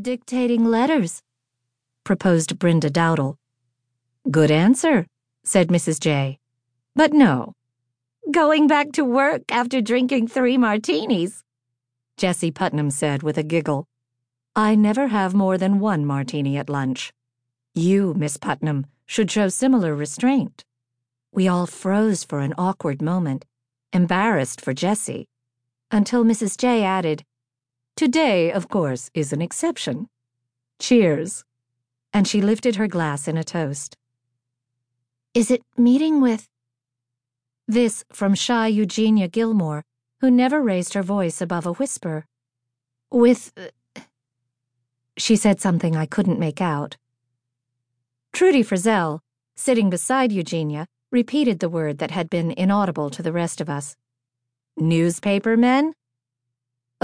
Dictating letters, proposed Brenda Dowdle. Good answer, said Mrs. J. But no. Going back to work after drinking three martinis, Jessie Putnam said with a giggle. I never have more than one martini at lunch. You, Miss Putnam, should show similar restraint. We all froze for an awkward moment, embarrassed for Jessie, until Mrs. J added, Today, of course, is an exception. Cheers. And she lifted her glass in a toast. Is it meeting with? This from shy Eugenia Gilmore, who never raised her voice above a whisper. With. Uh, she said something I couldn't make out. Trudy Frizzell, sitting beside Eugenia, repeated the word that had been inaudible to the rest of us. Newspaper men?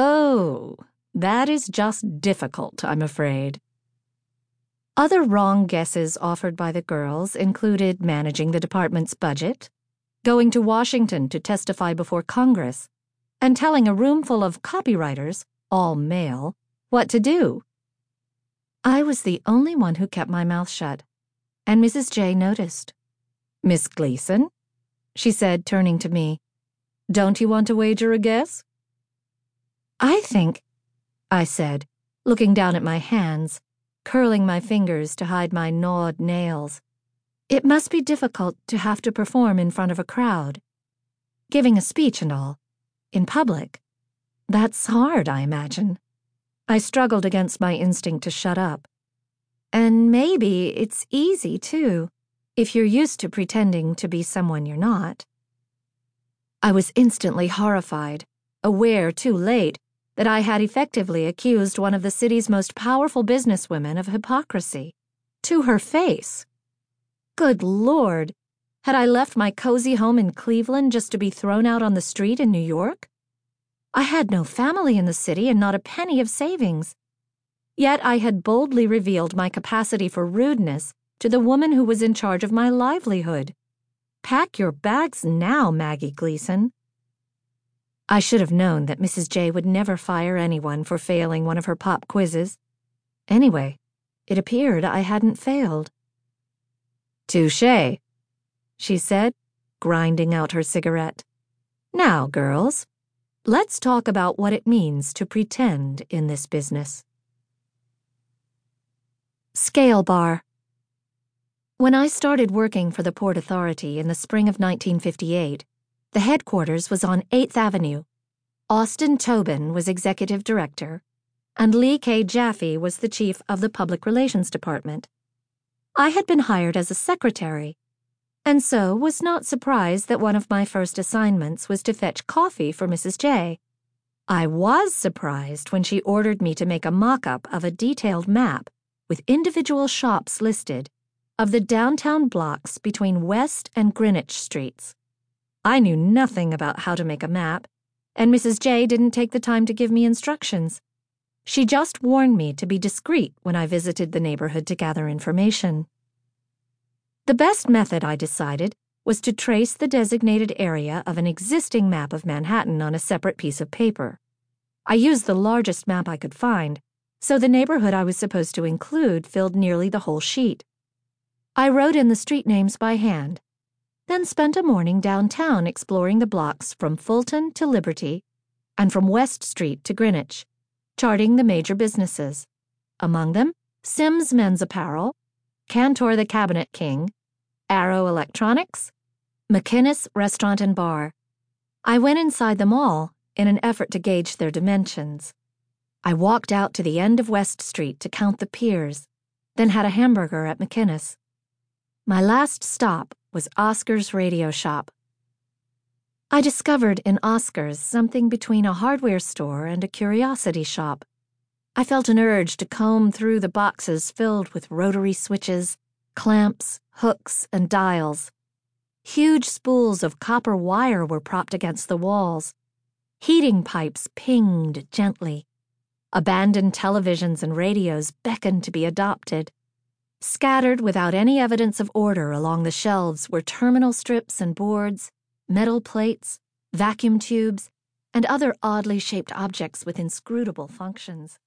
Oh, that is just difficult, I'm afraid. Other wrong guesses offered by the girls included managing the department's budget, going to Washington to testify before Congress, and telling a roomful of copywriters, all male, what to do. I was the only one who kept my mouth shut, and Mrs. J noticed. Miss Gleason, she said, turning to me, don't you want to wager a guess? I think, I said, looking down at my hands, curling my fingers to hide my gnawed nails. It must be difficult to have to perform in front of a crowd. Giving a speech and all, in public. That's hard, I imagine. I struggled against my instinct to shut up. And maybe it's easy, too, if you're used to pretending to be someone you're not. I was instantly horrified, aware too late that I had effectively accused one of the city's most powerful businesswomen of hypocrisy. To her face. Good Lord! Had I left my cozy home in Cleveland just to be thrown out on the street in New York? I had no family in the city and not a penny of savings. Yet I had boldly revealed my capacity for rudeness to the woman who was in charge of my livelihood. Pack your bags now, Maggie Gleason. I should have known that Mrs. J would never fire anyone for failing one of her pop quizzes. Anyway, it appeared I hadn't failed. Touche, she said, grinding out her cigarette. Now, girls, Let's talk about what it means to pretend in this business. Scale Bar. When I started working for the Port Authority in the spring of 1958, the headquarters was on 8th Avenue. Austin Tobin was executive director, and Lee K. Jaffe was the chief of the Public Relations Department. I had been hired as a secretary and so was not surprised that one of my first assignments was to fetch coffee for Mrs. J. I was surprised when she ordered me to make a mock up of a detailed map with individual shops listed of the downtown blocks between West and Greenwich Streets. I knew nothing about how to make a map, and Mrs. J didn't take the time to give me instructions. She just warned me to be discreet when I visited the neighborhood to gather information. The best method, I decided, was to trace the designated area of an existing map of Manhattan on a separate piece of paper. I used the largest map I could find, so the neighborhood I was supposed to include filled nearly the whole sheet. I wrote in the street names by hand, then spent a morning downtown exploring the blocks from Fulton to Liberty and from West Street to Greenwich, charting the major businesses. Among them, Sims Men's Apparel, Cantor the Cabinet King, Arrow Electronics, McInnes Restaurant and Bar. I went inside them all in an effort to gauge their dimensions. I walked out to the end of West Street to count the piers, then had a hamburger at McInnes. My last stop was Oscar's Radio Shop. I discovered in Oscar's something between a hardware store and a curiosity shop. I felt an urge to comb through the boxes filled with rotary switches, clamps, hooks, and dials. Huge spools of copper wire were propped against the walls. Heating pipes pinged gently. Abandoned televisions and radios beckoned to be adopted. Scattered without any evidence of order along the shelves were terminal strips and boards, metal plates, vacuum tubes, and other oddly shaped objects with inscrutable functions.